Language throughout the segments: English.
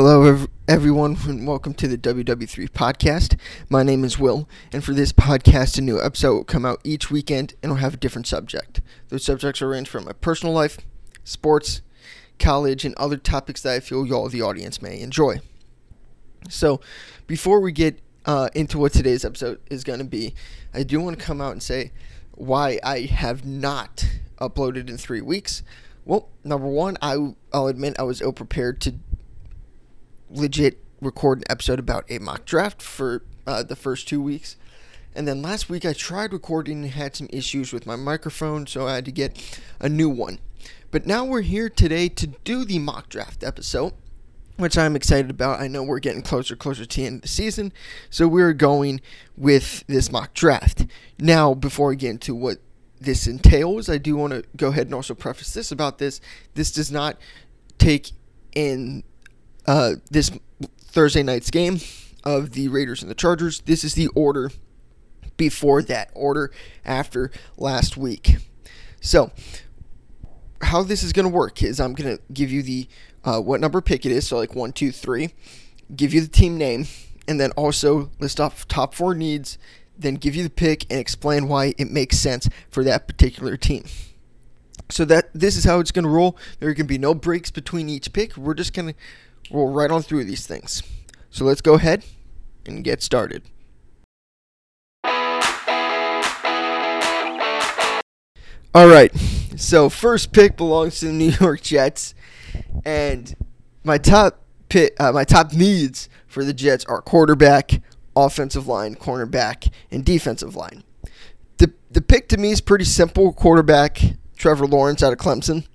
Hello, ev- everyone, and welcome to the WW3 podcast. My name is Will, and for this podcast, a new episode will come out each weekend and will have a different subject. Those subjects will range from my personal life, sports, college, and other topics that I feel y'all, the audience, may enjoy. So, before we get uh, into what today's episode is going to be, I do want to come out and say why I have not uploaded in three weeks. Well, number one, I, I'll admit I was ill prepared to legit record an episode about a mock draft for uh, the first two weeks. And then last week I tried recording and had some issues with my microphone, so I had to get a new one. But now we're here today to do the mock draft episode, which I'm excited about. I know we're getting closer, closer to the end of the season, so we're going with this mock draft. Now, before I get into what this entails, I do want to go ahead and also preface this about this. This does not take in uh, this Thursday night's game of the Raiders and the Chargers. This is the order before that order after last week. So, how this is going to work is I'm going to give you the uh, what number pick it is, so like one, two, three, give you the team name, and then also list off top four needs, then give you the pick and explain why it makes sense for that particular team. So that this is how it's going to roll. There can be no breaks between each pick. We're just going to roll right on through these things. So let's go ahead and get started. All right. So first pick belongs to the New York Jets, and my top pick, uh, my top needs for the Jets are quarterback, offensive line, cornerback, and defensive line. The the pick to me is pretty simple. Quarterback, Trevor Lawrence out of Clemson.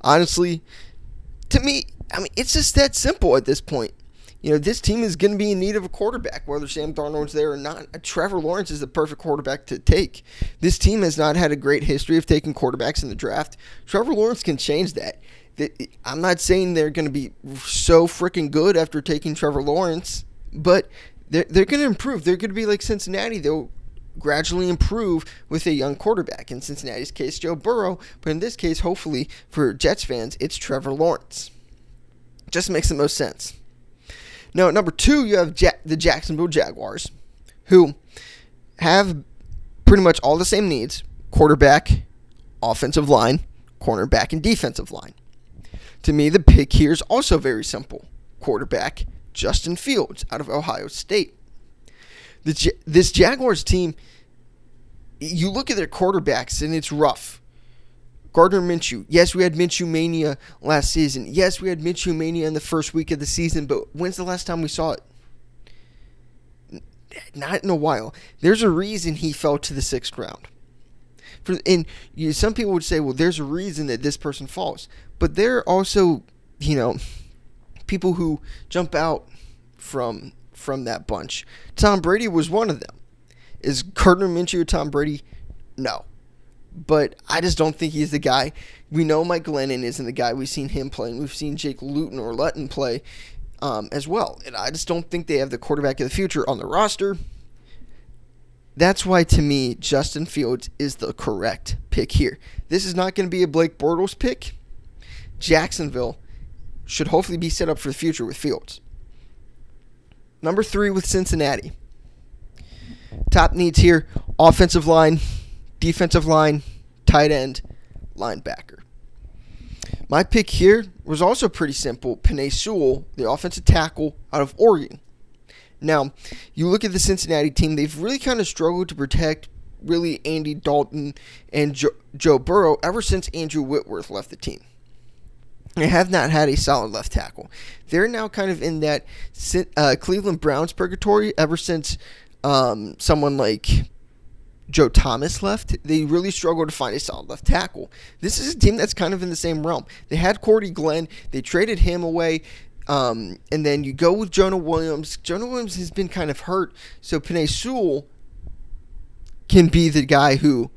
Honestly, to me, I mean, it's just that simple at this point. You know, this team is going to be in need of a quarterback, whether Sam Darnold's there or not. Trevor Lawrence is the perfect quarterback to take. This team has not had a great history of taking quarterbacks in the draft. Trevor Lawrence can change that. I'm not saying they're going to be so freaking good after taking Trevor Lawrence, but they're, they're going to improve. They're going to be like Cincinnati. They'll gradually improve with a young quarterback. In Cincinnati's case, Joe Burrow, but in this case, hopefully for Jets fans, it's Trevor Lawrence. Just makes the most sense. Now, at number two, you have ja- the Jacksonville Jaguars, who have pretty much all the same needs quarterback, offensive line, cornerback, and defensive line. To me, the pick here is also very simple quarterback, Justin Fields out of Ohio State. The, this Jaguars team, you look at their quarterbacks and it's rough. Gardner Minshew. Yes, we had Minshew mania last season. Yes, we had Minshew mania in the first week of the season, but when's the last time we saw it? Not in a while. There's a reason he fell to the sixth round. For and you, some people would say, well, there's a reason that this person falls, but there are also, you know, people who jump out from from that bunch. Tom Brady was one of them. Is Gardner Minshew Tom Brady? No but I just don't think he's the guy. We know Mike Glennon isn't the guy. We've seen him play, and we've seen Jake Luton or Luton play um, as well. And I just don't think they have the quarterback of the future on the roster. That's why, to me, Justin Fields is the correct pick here. This is not going to be a Blake Bortles pick. Jacksonville should hopefully be set up for the future with Fields. Number three with Cincinnati. Top needs here offensive line defensive line, tight end, linebacker. My pick here was also pretty simple. Penei Sewell, the offensive tackle out of Oregon. Now, you look at the Cincinnati team, they've really kind of struggled to protect really Andy Dalton and Joe, Joe Burrow ever since Andrew Whitworth left the team. They have not had a solid left tackle. They're now kind of in that uh, Cleveland Browns purgatory ever since um, someone like Joe Thomas left, they really struggled to find a solid left tackle. This is a team that's kind of in the same realm. They had Cordy Glenn, they traded him away. Um, and then you go with Jonah Williams. Jonah Williams has been kind of hurt, so Penei Sewell can be the guy who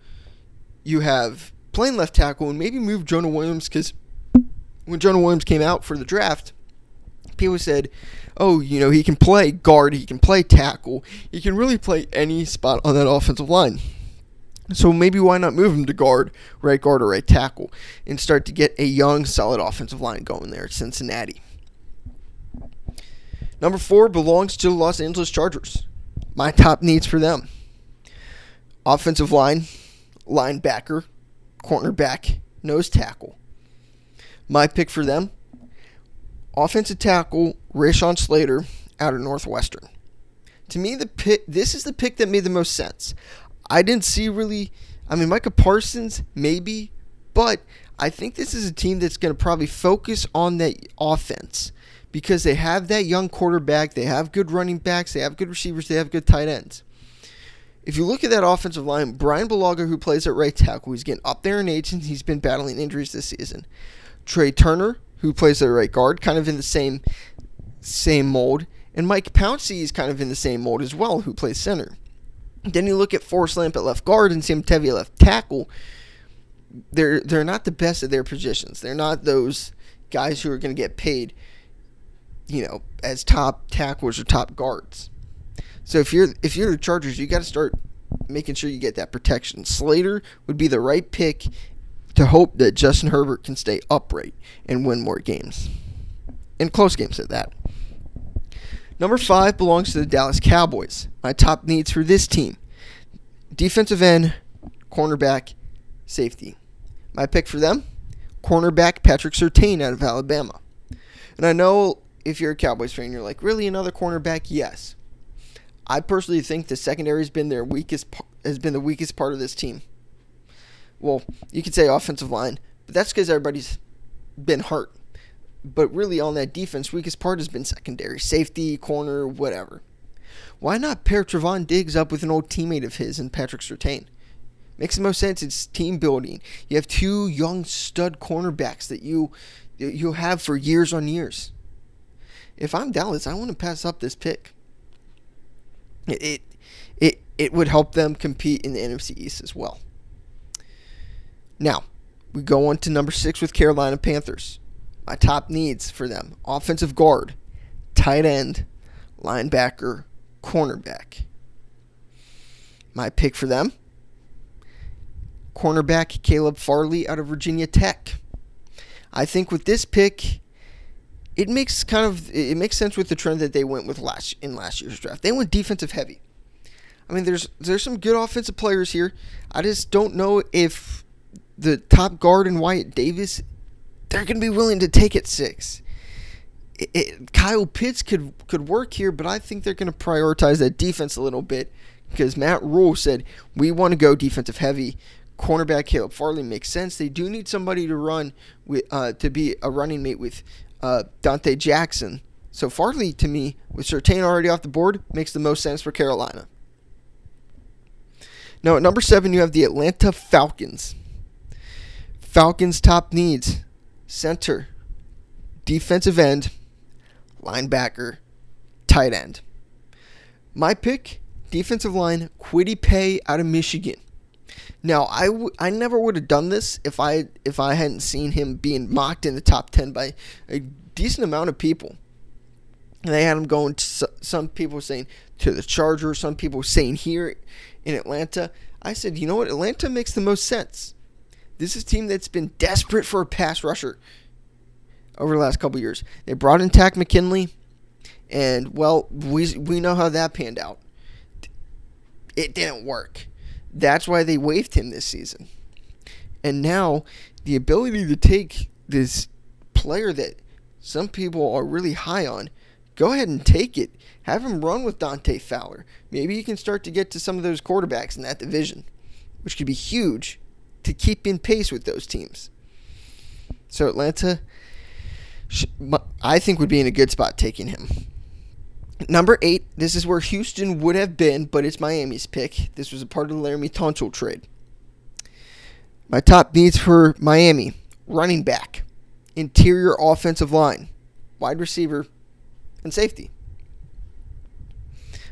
you have playing left tackle and maybe move Jonah Williams because when Jonah Williams came out for the draft, people said, oh, you know, he can play guard, he can play tackle, he can really play any spot on that offensive line. So maybe why not move him to guard, right guard, or right tackle, and start to get a young, solid offensive line going there at Cincinnati. Number four belongs to the Los Angeles Chargers. My top needs for them offensive line, linebacker, cornerback, nose tackle. My pick for them offensive tackle Rashawn Slater out of Northwestern. To me, the pick this is the pick that made the most sense. I didn't see really. I mean, Micah Parsons maybe, but I think this is a team that's going to probably focus on that offense because they have that young quarterback, they have good running backs, they have good receivers, they have good tight ends. If you look at that offensive line, Brian Bulaga, who plays at right tackle, he's getting up there in age and he's been battling injuries this season. Trai Turner, who plays at right guard, kind of in the same same mold, and Mike Pouncey is kind of in the same mold as well, who plays center. Then you look at Forrest Lamp at left guard and Sam Tevi at left tackle. They're they're not the best at their positions. They're not those guys who are going to get paid, you know, as top tacklers or top guards. So if you're if you're the Chargers, you got to start making sure you get that protection. Slater would be the right pick to hope that Justin Herbert can stay upright and win more games. And close games at that. Number five belongs to the Dallas Cowboys. My top needs for this team defensive end, cornerback, safety. My pick for them cornerback Patrick Surtain out of Alabama. And I know if you're a Cowboys fan, you're like, really another cornerback? Yes. I personally think the secondary has been their weakest has been the weakest part of this team. Well, you could say offensive line, but that's because everybody's been hurt. But really, on that defense, weakest part has been secondary, safety, corner, whatever. Why not pair Trevon Diggs up with an old teammate of his and Patrick Surtain? Makes the most sense. It's team building. You have two young stud cornerbacks that you you have for years on years. If I'm Dallas, I want to pass up this pick. It it it would help them compete in the NFC East as well. Now, we go on to number six with Carolina Panthers. My top needs for them offensive guard, tight end, linebacker, cornerback. My pick for them cornerback Caleb Farley out of Virginia Tech. I think with this pick, it makes kind of it makes sense with the trend that they went with last in last year's draft. They went defensive heavy. I mean, there's there's some good offensive players here. I just don't know if the top guard and Wyatt Davis they're going to be willing to take it six. It, it, Kyle Pitts could could work here, but I think they're going to prioritize that defense a little bit because Matt Rhule said we want to go defensive heavy. Cornerback Caleb Farley makes sense. They do need somebody to run with uh, to be a running mate with uh, Donte Jackson. So Farley, to me, with Surtain already off the board, makes the most sense for Carolina. Now at number seven, you have the Atlanta Falcons. Falcons' top needs center, defensive end, linebacker, tight end. My pick, defensive line, Kwity Paye out of Michigan. Now, I, w- I never would have done this if I if I hadn't seen him being mocked in the top 10 by a decent amount of people. And they had him going to some people saying to the Chargers, some people saying here in Atlanta. I said, you know what? Atlanta makes the most sense. This is a team that's been desperate for a pass rusher over the last couple years. They brought in Takk McKinley, and well, we we know how that panned out. It didn't work. That's why they waived him this season. And now the ability to take this player that some people are really high on, go ahead and take it. Have him run with Dante Fowler. Maybe you can start to get to some of those quarterbacks in that division, which could be huge to keep in pace with those teams. So Atlanta, I think, would be in a good spot taking him. Number eight, this is where Houston would have been, but it's Miami's pick. This was a part of the Laremy Tunsil trade. My top needs for Miami running back, interior offensive line, wide receiver, and safety.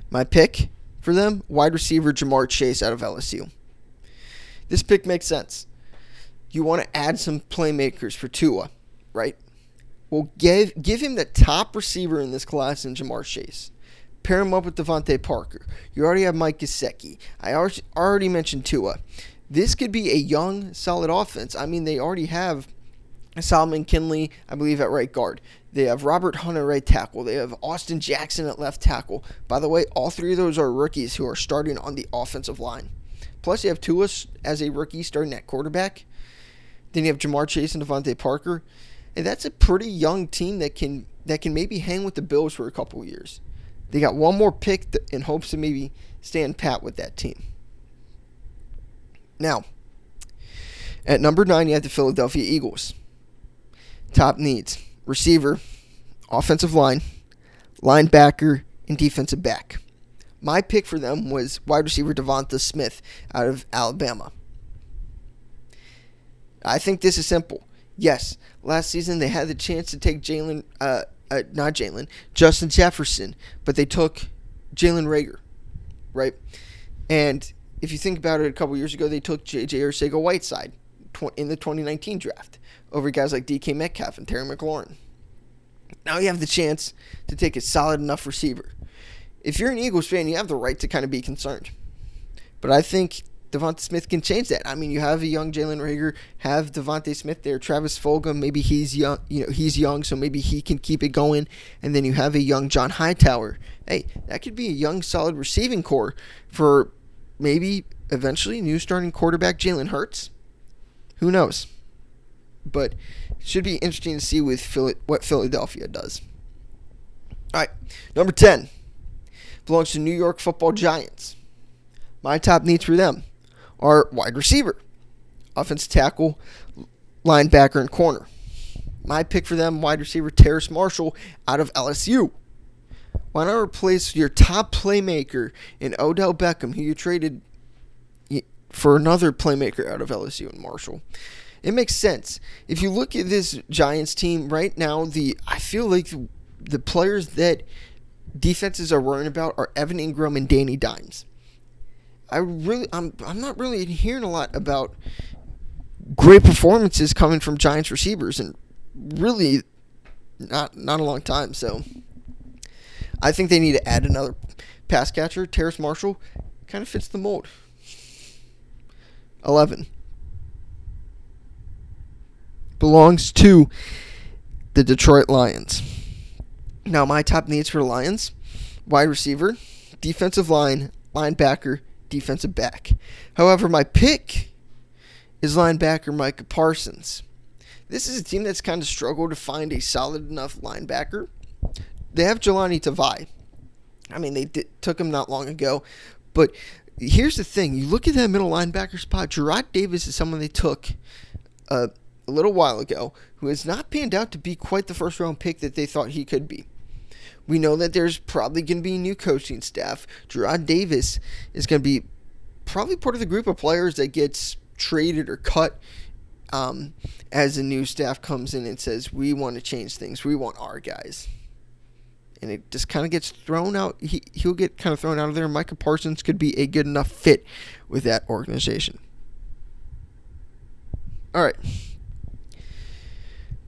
My pick for them wide receiver Ja'Marr Chase out of LSU. This pick makes sense. You want to add some playmakers for Tua, right? Well, give give him the top receiver in this class in Ja'Marr Chase. Pair him up with DeVante Parker. You already have Mike Gesicki. I already mentioned Tua. This could be a young, solid offense. I mean, they already have Solomon Kindley, I believe, at right guard. They have Robert Hunter at right tackle. They have Austin Jackson at left tackle. By the way, all three of those are rookies who are starting on the offensive line. Plus, you have Tulis as a rookie starting at quarterback. Then you have Ja'Marr Chase and DeVante Parker, and that's a pretty young team that can that can maybe hang with the Bills for a couple years. They got one more pick in hopes to maybe stand pat with that team. Now, at number nine, you have the Philadelphia Eagles. Top needs receiver, offensive line, linebacker, and defensive back. My pick for them was wide receiver Devonta Smith out of Alabama. I think this is simple. Yes, last season they had the chance to take Jalen, uh, uh, not Jalen, Justin Jefferson, but they took Jalen Reagor, right? And if you think about it, a couple years ago they took J.J. Arcega-Whiteside in the 2019 draft over guys like DK Metcalf and Terry McLaurin. Now you have the chance to take a solid enough receiver. If you're an Eagles fan, you have the right to kind of be concerned. But I think Devonta Smith can change that. I mean, you have a young Jalen Reagor, have Devonta Smith there, Travis Fulgham. Maybe he's young, you know, he's young, so maybe he can keep it going. And then you have a young John Hightower. Hey, that could be a young, solid receiving corps for maybe eventually new starting quarterback Jalen Hurts. Who knows? But it should be interesting to see with Philly, what Philadelphia does. All right, number ten belongs to New York Football Giants. My top needs for them are wide receiver, offensive tackle, linebacker, and corner. My pick for them, wide receiver Terrace Marshall out of LSU. Why not replace your top playmaker in Odell Beckham, who you traded for another playmaker out of LSU and Marshall? It makes sense. If you look at this Giants team right now, the I feel like the, the players that defenses are worrying about are Evan Engram and Danny Dimes. I really, I'm, I'm not really hearing a lot about great performances coming from Giants receivers, and really, not not a long time. So, I think they need to add another pass catcher. Terrace Marshall kind of fits the mold. Eleven belongs to the Detroit Lions. Now, my top needs for the Lions wide receiver, defensive line, linebacker, defensive back. However, my pick is linebacker Micah Parsons. This is a team that's kind of struggled to find a solid enough linebacker. They have Jahlani Tavai. I mean, they did, took him not long ago, but here's the thing: you look at that middle linebacker spot. Jarrad Davis is someone they took uh, a little while ago who has not panned out to be quite the first round pick that they thought he could be. We know that there's probably going to be new coaching staff. Jarrad Davis is going to be probably part of the group of players that gets traded or cut um, as the new staff comes in and says, We want to change things. We want our guys. And it just kind of gets thrown out. He, he'll get kind of thrown out of there. Micah Parsons could be a good enough fit with that organization. All right.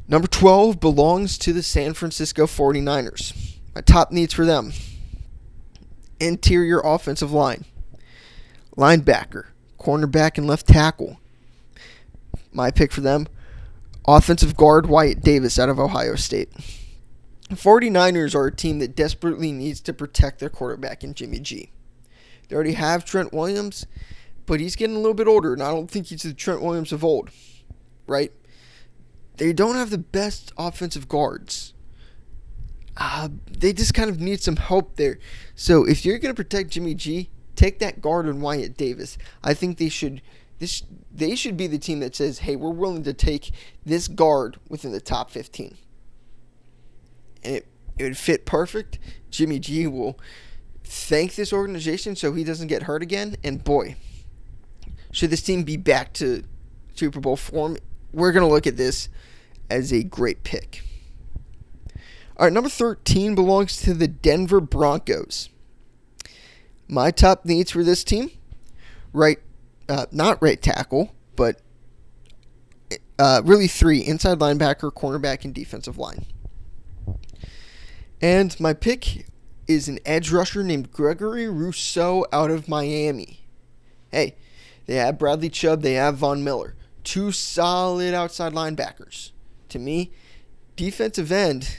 Number 12 belongs to the San Francisco 49ers. My top needs for them interior offensive line, linebacker, cornerback, and left tackle. My pick for them offensive guard Wyatt Davis out of Ohio State. 49ers are a team that desperately needs to protect their quarterback in Jimmy G. They already have Trent Williams, but he's getting a little bit older, and I don't think he's the Trent Williams of old, right? they don't have the best offensive guards. Uh, they just kind of need some help there. So if you're going to protect Jimmy G, take that guard on Wyatt Davis. I think they should this they should be the team that says, "Hey, we're willing to take this guard within the top 15." And it it would fit perfect. Jimmy G will thank this organization so he doesn't get hurt again. And boy, should this team be back to Super Bowl form, we're going to look at this as a great pick. All right, number 13 belongs to the Denver Broncos. My top needs for this team, right, uh, not right tackle, but uh, really three inside linebacker, cornerback, and defensive line. And my pick is an edge rusher named Gregory Rousseau out of Miami. Hey, they have Bradley Chubb, they have Von Miller two solid outside linebackers. To me, defensive end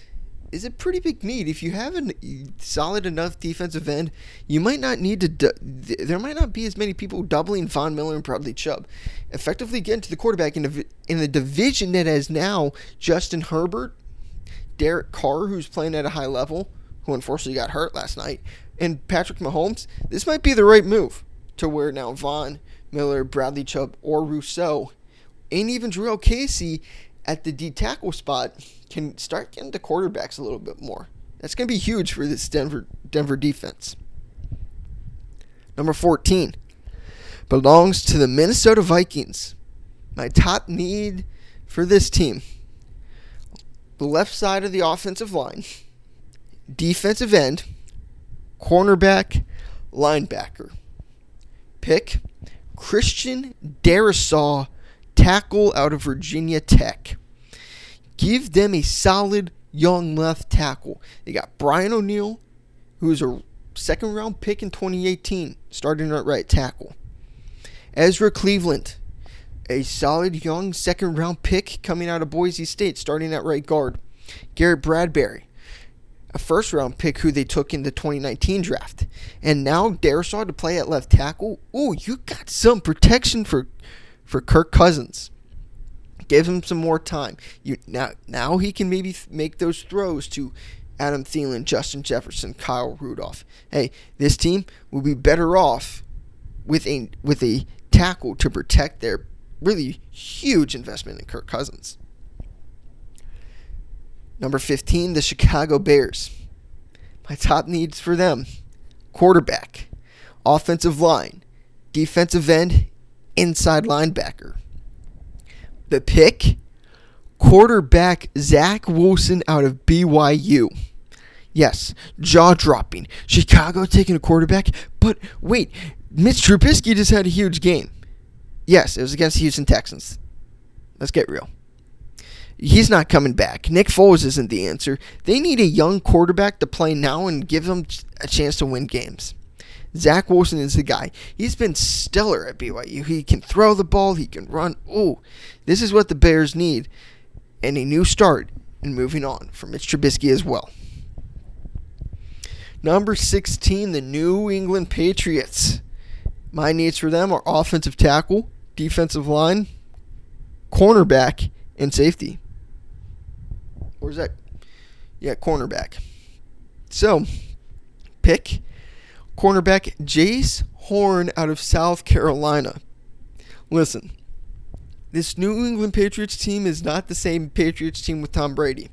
is a pretty big need. If you have a solid enough defensive end, you might not need to. Du- there might not be as many people doubling Von Miller and Bradley Chubb. Effectively getting to the quarterback in a, in a division that has now Justin Herbert, Derek Carr, who's playing at a high level, who unfortunately got hurt last night, and Patrick Mahomes. This might be the right move to where now Von Miller, Bradley Chubb, or Rousseau, and even Jurrell Casey at the D tackle spot can start getting to quarterbacks a little bit more. That's going to be huge for this Denver Denver defense. Number 14 belongs to the Minnesota Vikings. My top need for this team the left side of the offensive line, defensive end, cornerback, linebacker. Pick Christian Darrisaw tackle out of Virginia Tech. Give them a solid young left tackle. They got Brian O'Neill, who is a second round pick in 2018, starting at right tackle. Ezra Cleveland, a solid young second round pick coming out of Boise State, starting at right guard. Garrett Bradbury, a first round pick who they took in the 2019 draft. And now Darrisaw to play at left tackle. Ooh, you got some protection for for Kirk Cousins. Give him some more time. You now now he can maybe make those throws to Adam Thielen, Justin Jefferson, Kyle Rudolph. Hey, this team will be better off with a with a tackle to protect their really huge investment in Kirk Cousins. Number 15, the Chicago Bears. My top needs for them quarterback, offensive line, defensive end, inside linebacker. The pick quarterback Zach Wilson out of BYU. Yes, jaw dropping. Chicago taking a quarterback, but wait, Mitch Trubisky just had a huge game. Yes, it was against Houston Texans. Let's get real. He's not coming back. Nick Foles isn't the answer. They need a young quarterback to play now and give them a chance to win games. Zach Wilson is the guy. He's been stellar at BYU. He can throw the ball, he can run. Oh, this is what the Bears need. And a new start and moving on for Mitch Trubisky as well. Number 16, the New England Patriots. My needs for them are offensive tackle, defensive line, cornerback, and safety. Where's that? Yeah, cornerback. So, pick cornerback Jaycee Horn out of South Carolina. Listen, this New England Patriots team is not the same Patriots team with Tom Brady.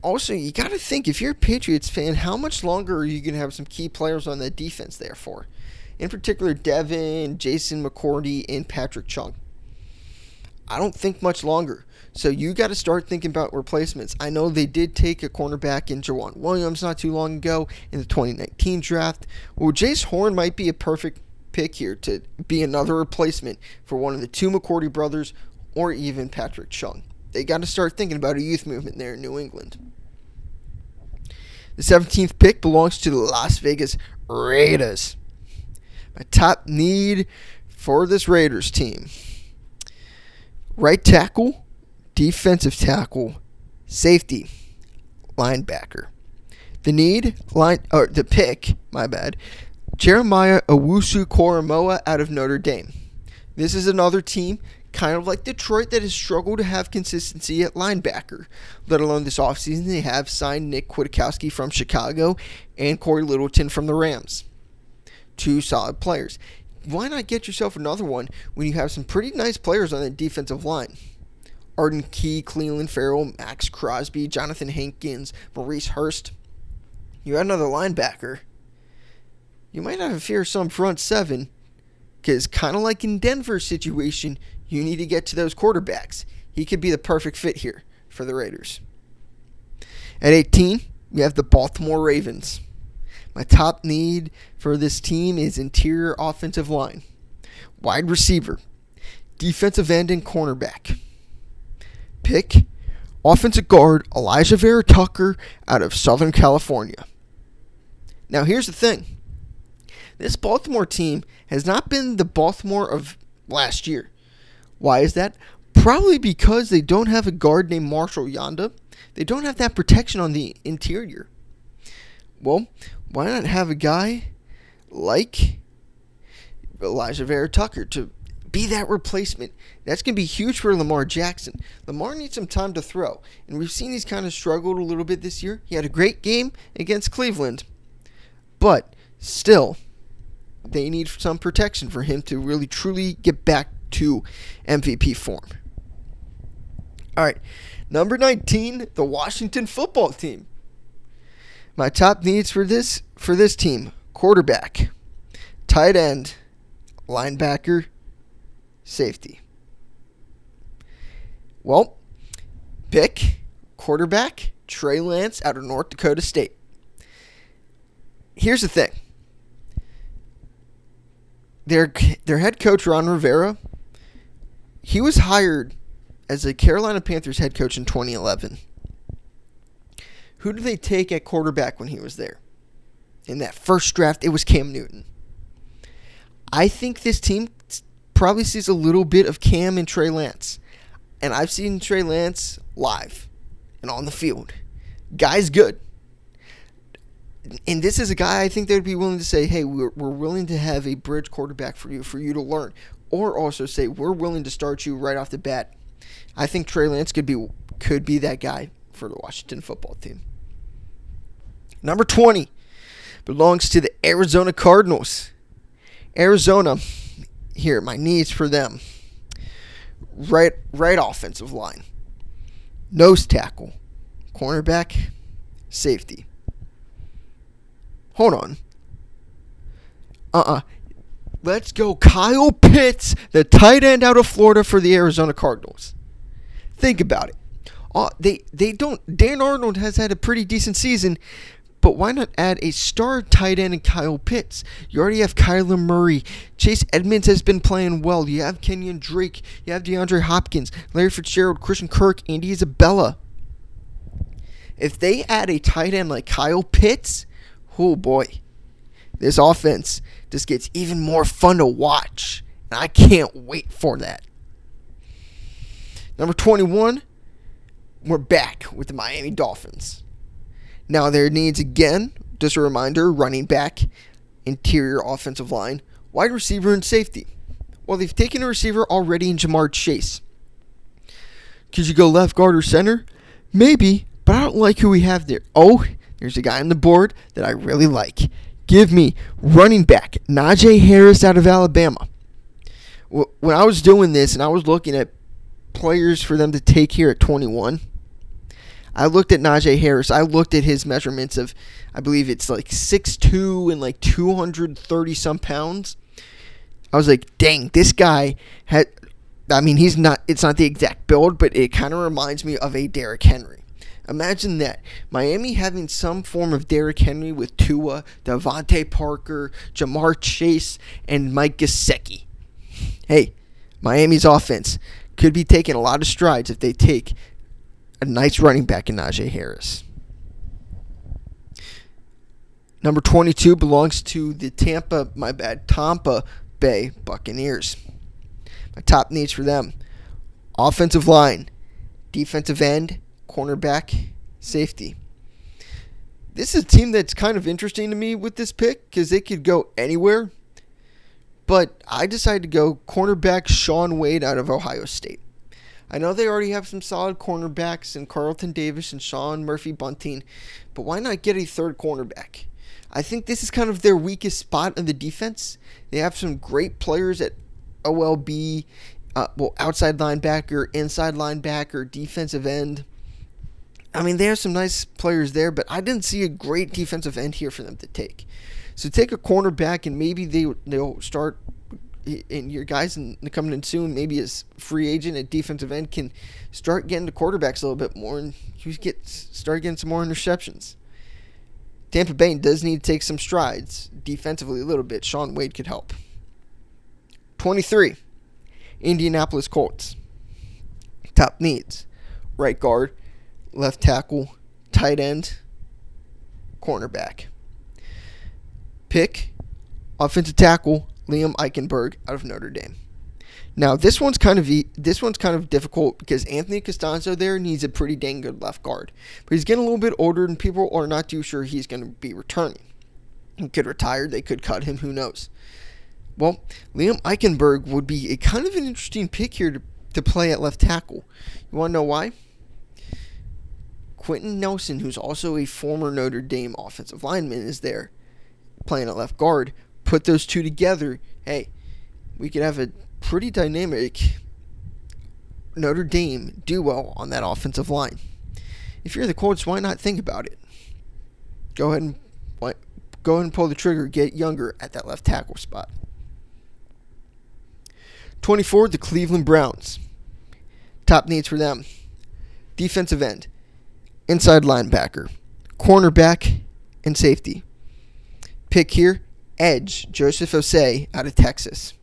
Also, you got to think if you're a Patriots fan, how much longer are you going to have some key players on that defense there for? In particular, Devin, Jason McCourty, and Patrick Chung. I don't think much longer. So you got to start thinking about replacements. I know they did take a cornerback in Joejuan Williams not too long ago in the 2019 draft. Well, Jaycee Horn might be a perfect pick here to be another replacement for one of the two McCourty brothers or even Patrick Chung. They got to start thinking about a youth movement there in New England. The 17th pick belongs to the Las Vegas Raiders. My top need for this Raiders team right tackle defensive tackle, safety, linebacker. The need line or the pick, my bad. Jeremiah Owusu Koramoah out of Notre Dame. This is another team kind of like Detroit that has struggled to have consistency at linebacker. Let alone this offseason, they have signed Nick Kwiatkowski from Chicago and Cory Littleton from the Rams. Two solid players. Why not get yourself another one when you have some pretty nice players on the defensive line? Arden Key, Clelin Ferrell, Maxx Crosby, Johnathan Hankins, Maurice Hurst. You got another linebacker. You might have to fear some front seven, because kind of like in Denver's situation, you need to get to those quarterbacks. He could be the perfect fit here for the Raiders. At 18, we have the Baltimore Ravens. My top need for this team is interior offensive line, wide receiver, defensive end, and cornerback pick offensive guard Alijah Vera Tucker out of Southern California. Now, here's the thing this Baltimore team has not been the Baltimore of last year. Why is that? Probably because they don't have a guard named Marshall Yanda. They don't have that protection on the interior. Well, why not have a guy like Alijah Vera Tucker to be that replacement? That's going to be huge for Lamar Jackson. Lamar needs some time to throw, and we've seen he's kind of struggled a little bit this year. He had a great game against Cleveland, but still, they need some protection for him to really truly get back to MVP form. All right, number 19, the Washington football team. My top needs for this for this team: quarterback, tight end, linebacker, safety. Well, pick quarterback Trey Lance out of North Dakota State. Here's the thing. Their their head coach Ron Rivera, he was hired as a Carolina Panthers head coach in 2011. Who did they take at quarterback when he was there? In that first draft, it was Cam Newton. I think this team probably sees a little bit of Cam and Trey Lance. And I've seen Trey Lance live and on the field. Guy's good. And this is a guy I think they would be willing to say, hey, we're, we're willing to have a bridge quarterback for you, for you to learn. Or also say, we're willing to start you right off the bat. I think Trey Lance could be could be that guy for the Washington football team. Number 20 belongs to the Arizona Cardinals. Arizona, here, my needs for them. Right right offensive line. Nose tackle. Cornerback. Safety. Hold on. Uh-uh. Let's go Kyle Pitts, the tight end out of Florida for the Arizona Cardinals. Think about it. Uh, they they don't. Dan Arnold has had a pretty decent season, but why not add a star tight end in Kyle Pitts? You already have Kyler Murray. Chase Edmonds has been playing well. You have Kenyon Drake. You have DeAndre Hopkins, Larry Fitzgerald, Christian Kirk, Andy Isabella. If they add a tight end like Kyle Pitts, oh boy, this offense just gets even more fun to watch. And I can't wait for that. Number 21, we're back with the Miami Dolphins. Now, their needs again, just a reminder running back, interior offensive line, wide receiver, and safety. Well, they've taken a receiver already in Ja'Marr Chase. Could you go left guard or center? Maybe, but I don't like who we have there. Oh, there's a guy on the board that I really like. Give me running back, Najee Harris out of Alabama. When I was doing this and I was looking at players for them to take here at 21, I looked at Najee Harris. I looked at his measurements of, I believe it's like 6'2 and like 230 some pounds. I was like, dang, this guy had. I mean, he's not. It's not the exact build, but it kind of reminds me of a Derrick Henry. Imagine that Miami having some form of Derrick Henry with Tua, DeVante Parker, Ja'Marr Chase, and Mike Gesicki. Hey, Miami's offense could be taking a lot of strides if they take a nice running back in Najee Harris. Number 22 belongs to the Tampa, my bad, Tampa Bay Buccaneers. My top needs for them offensive line, defensive end, cornerback, safety. This is a team that's kind of interesting to me with this pick because they could go anywhere. But I decided to go cornerback Shaun Wade out of Ohio State. I know they already have some solid cornerbacks in Carlton Davis and Sean Murphy Bunting, but why not get a third cornerback? I think this is kind of their weakest spot in the defense. They have some great players at OLB, uh, well, outside linebacker, inside linebacker, defensive end. I mean, they have some nice players there, but I didn't see a great defensive end here for them to take. So take a cornerback, and maybe they they'll start and your guys in, coming in soon, maybe as free agent at defensive end, can start getting the quarterbacks a little bit more and you get start getting some more interceptions. Tampa Bay does need to take some strides defensively a little bit. Shaun Wade could help. 23. Indianapolis Colts. Top needs. Right guard, left tackle, tight end, cornerback. Pick offensive tackle Liam Eichenberg out of Notre Dame. Now this one's kind of this one's kind of difficult because Anthony Castonzo there needs a pretty dang good left guard, but he's getting a little bit older and people are not too sure he's going to be returning. He could retire, they could cut him, who knows. Well, Liam Eichenberg would be a kind of an interesting pick here to, to play at left tackle. You want to know why? Quenton Nelson, who's also a former Notre Dame offensive lineman, is there playing at left guard. Put those two together, hey, we could have a pretty dynamic Notre Dame duo on that offensive line. If you're the Colts, why not think about it? Go ahead and go ahead and pull the trigger, get younger at that left tackle spot. 24, the Cleveland Browns. Top needs for them defensive end, inside linebacker, cornerback, and safety. Pick here edge, Joseph Ossai out of Texas.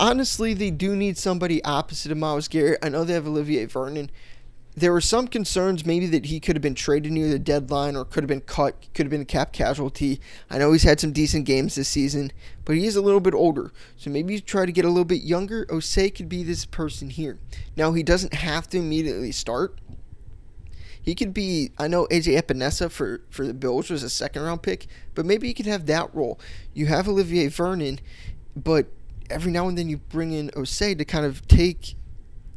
Honestly, they do need somebody opposite of Myles Garrett. I know they have Olivier Vernon, there were some concerns maybe that he could have been traded near the deadline or could have been cut, could have been a cap casualty. I know he's had some decent games this season, but he is a little bit older. So maybe you try to get a little bit younger. Ossai could be this person here. Now, he doesn't have to immediately start. He could be, I know AJ Epenesa for, for the Bills was a second round pick, but maybe he could have that role. You have Olivier Vernon, but every now and then you bring in Ossai to kind of take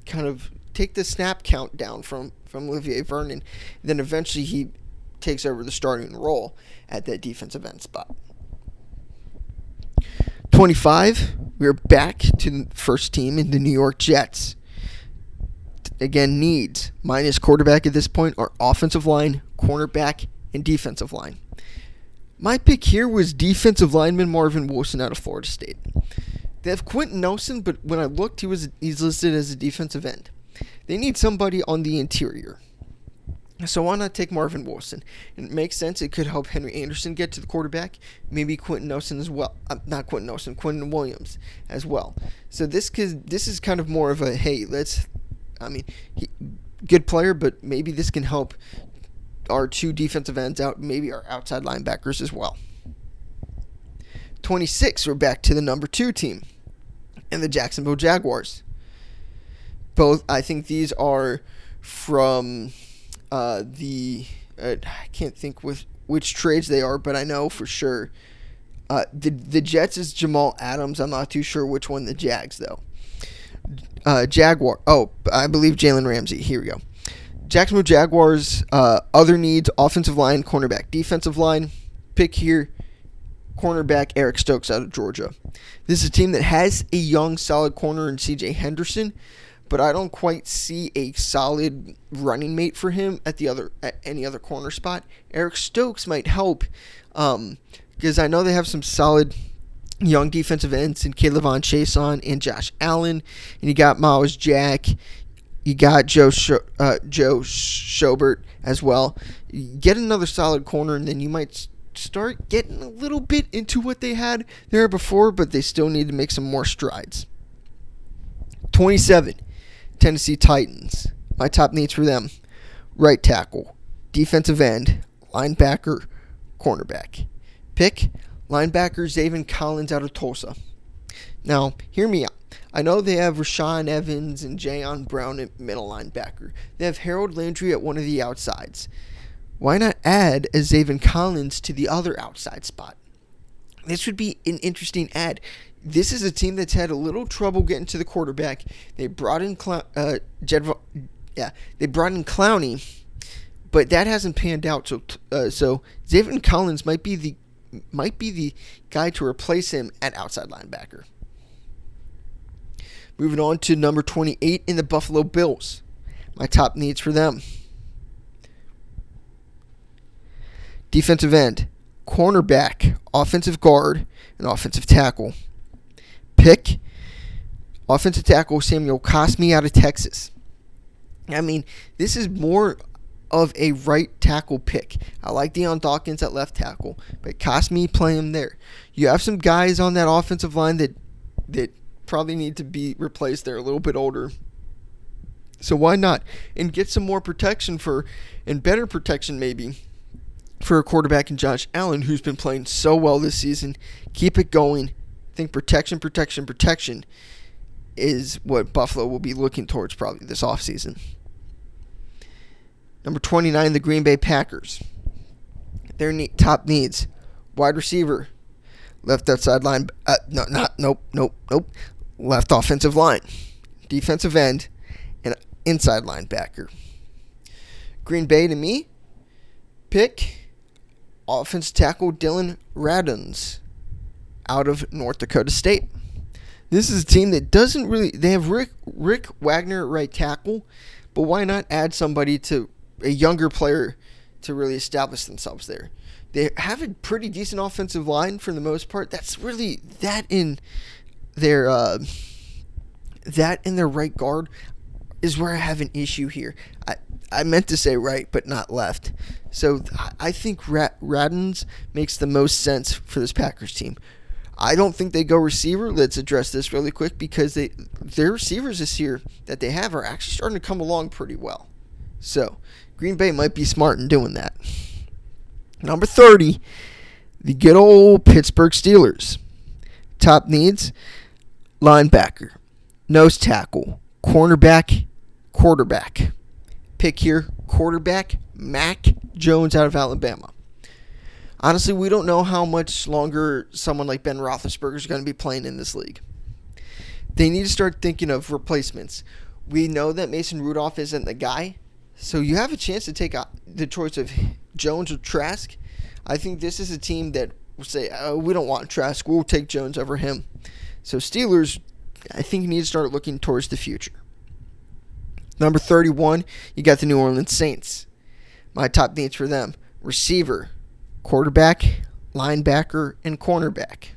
kind of take the snap count down from from Olivier Vernon. Then eventually he takes over the starting role at that defensive end spot. 25, we're back to the first team in the New York Jets. Again, needs minus quarterback at this point are offensive line, cornerback, and defensive line. My pick here was defensive lineman Marvin Wilson out of Florida State. They have Quenton Nelson, but when I looked, he was he's listed as a defensive end. They need somebody on the interior. So why not take Marvin Wilson? It makes sense. It could help Henry Anderson get to the quarterback. Maybe Quenton Nelson as well. Uh, not Quenton Nelson, Quinnen Williams as well. So this could, this is kind of more of a hey, let's. I mean, he, good player, but maybe this can help our two defensive ends out. Maybe our outside linebackers as well. 26, we're back to the number two team and the Jacksonville Jaguars both. I think these are from uh, the. Uh, I can't think with which trades they are, but I know for sure. Uh, the the Jets is Jamal Adams. I'm not too sure which one the Jags though. Uh, Jaguar. Oh, I believe Jalen Ramsey. Here we go. Jacksonville Jaguars. Uh, other needs: offensive line, cornerback, defensive line. Pick here. Cornerback Eric Stokes out of Georgia. This is a team that has a young, solid corner in C.J. Henderson, but I don't quite see a solid running mate for him at the other at any other corner spot. Eric Stokes might help because um, I know they have some solid young defensive ends in K'Lavon Chaisson and Josh Allen, and you got Myles Jack, you got Joe Scho- uh, Joe Schobert as well. Get another solid corner, and then you might start getting a little bit into what they had there before, but they still need to make some more strides. 27. Tennessee Titans. My top needs for them right tackle, defensive end, linebacker, cornerback. Pick linebacker Zaven Collins out of Tulsa. Now, hear me out. I know they have Rashaan Evans and Jayon Brown at middle linebacker. They have Harold Landry at one of the outsides. Why not add a Zaven Collins to the other outside spot? This would be an interesting add this is a team that's had a little trouble getting to the quarterback. They brought in Cl- uh, Jed, yeah, they brought in Clowney, but that hasn't panned out. So, uh, so Zaven Collins might be the might be the guy to replace him at outside linebacker. Moving on to number 28 in the Buffalo Bills. My top needs for them. Defensive end, cornerback, offensive guard, and offensive tackle pick. Offensive tackle Samuel Cosmi out of Texas. I mean, this is more of a right tackle pick. I like Dion Dawkins at left tackle, but Cosmi play him there. You have some guys on that offensive line that that probably need to be replaced. They're a little bit older. So why not? And get some more protection for and better protection maybe for a quarterback in Josh Allen who's been playing so well this season. Keep it going I think protection, protection, protection. is what Buffalo will be looking towards probably this offseason. Number 29, the Green Bay Packers. Their top needs wide receiver, left outside line, uh, no, not, nope, nope, nope, left offensive line, defensive end, and inside linebacker. Green Bay to me, pick offense tackle Dillon Radunz out of North Dakota State. This is a team that doesn't really. They have Rick Rick Wagner at right tackle, but why not add somebody to a younger player to really establish themselves there? They have a pretty decent offensive line for the most part. That's really that in their uh, that in their right guard is where I have an issue here. I I meant to say right, but not left. So I think Radunz makes the most sense for this Packers team. I don't think they go receiver. Let's address this really quick because they their receivers this year that they have are actually starting to come along pretty well. So Green Bay might be smart in doing that. Number 30, the good old Pittsburgh Steelers. Top needs linebacker, nose tackle, cornerback, quarterback. Pick here quarterback Mac Jones out of Alabama honestly, we don't know how much longer someone like Ben Roethlisberger is going to be playing in this league. They need to start thinking of replacements. We know that Mason Rudolph isn't the guy, so you have a chance to take the choice of Jones or Trask. I think this is a team that will say, oh, we don't want Trask. We'll take Jones over him. So Steelers, I think, need to start looking towards the future. Number 31, you got the New Orleans Saints. My top needs for them receiver, quarterback, linebacker, and cornerback.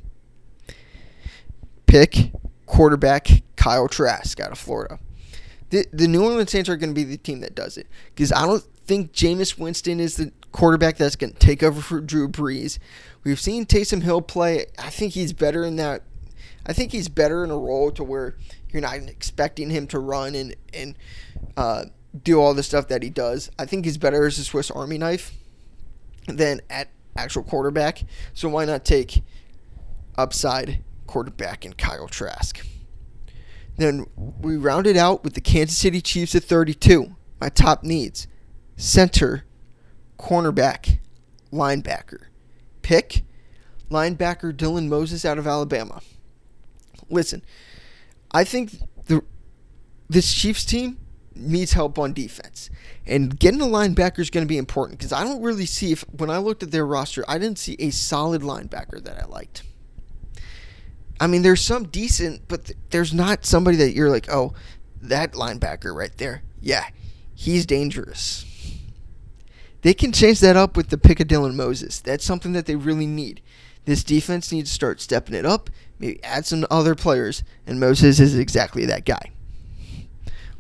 Pick quarterback Kyle Trask out of Florida. The, the New Orleans Saints are going to be the team that does it because I don't think Jameis Winston is the quarterback that's going to take over for Drew Brees. We've seen Taysom Hill play. I think he's better in that. I think he's better in a role to where you're not expecting him to run and and uh, do all the stuff that he does. I think he's better as a Swiss Army knife than at actual quarterback. So why not take upside quarterback in Kyle Trask? Then we rounded out with the Kansas City Chiefs at 32. My top needs center, cornerback, linebacker. Pick linebacker Dylan Moses out of Alabama. Listen, I think the this Chiefs team needs help on defense. And getting a linebacker is going to be important because I don't really see if when I looked at their roster, I didn't see a solid linebacker that I liked. I mean, there's some decent, but th- there's not somebody that you're like, oh, that linebacker right there. Yeah, he's dangerous. They can change that up with the pick of Dylan Moses. That's something that they really need. This defense needs to start stepping it up, maybe add some other players, and Moses is exactly that guy.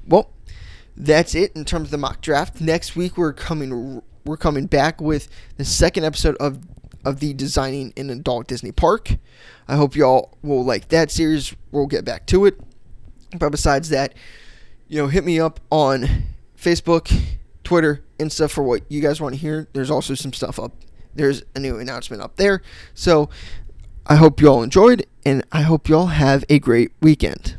Well, that's it in terms of the mock draft. Next week we're coming we're coming back with the second episode of of the designing an adult Disney park. I hope y'all will like that series. We'll get back to it. But besides that, you know, hit me up on Facebook, Twitter, Insta for what you guys want to hear. There's also some stuff up. There's a new announcement up there. So I hope you all enjoyed, and I hope you all have a great weekend.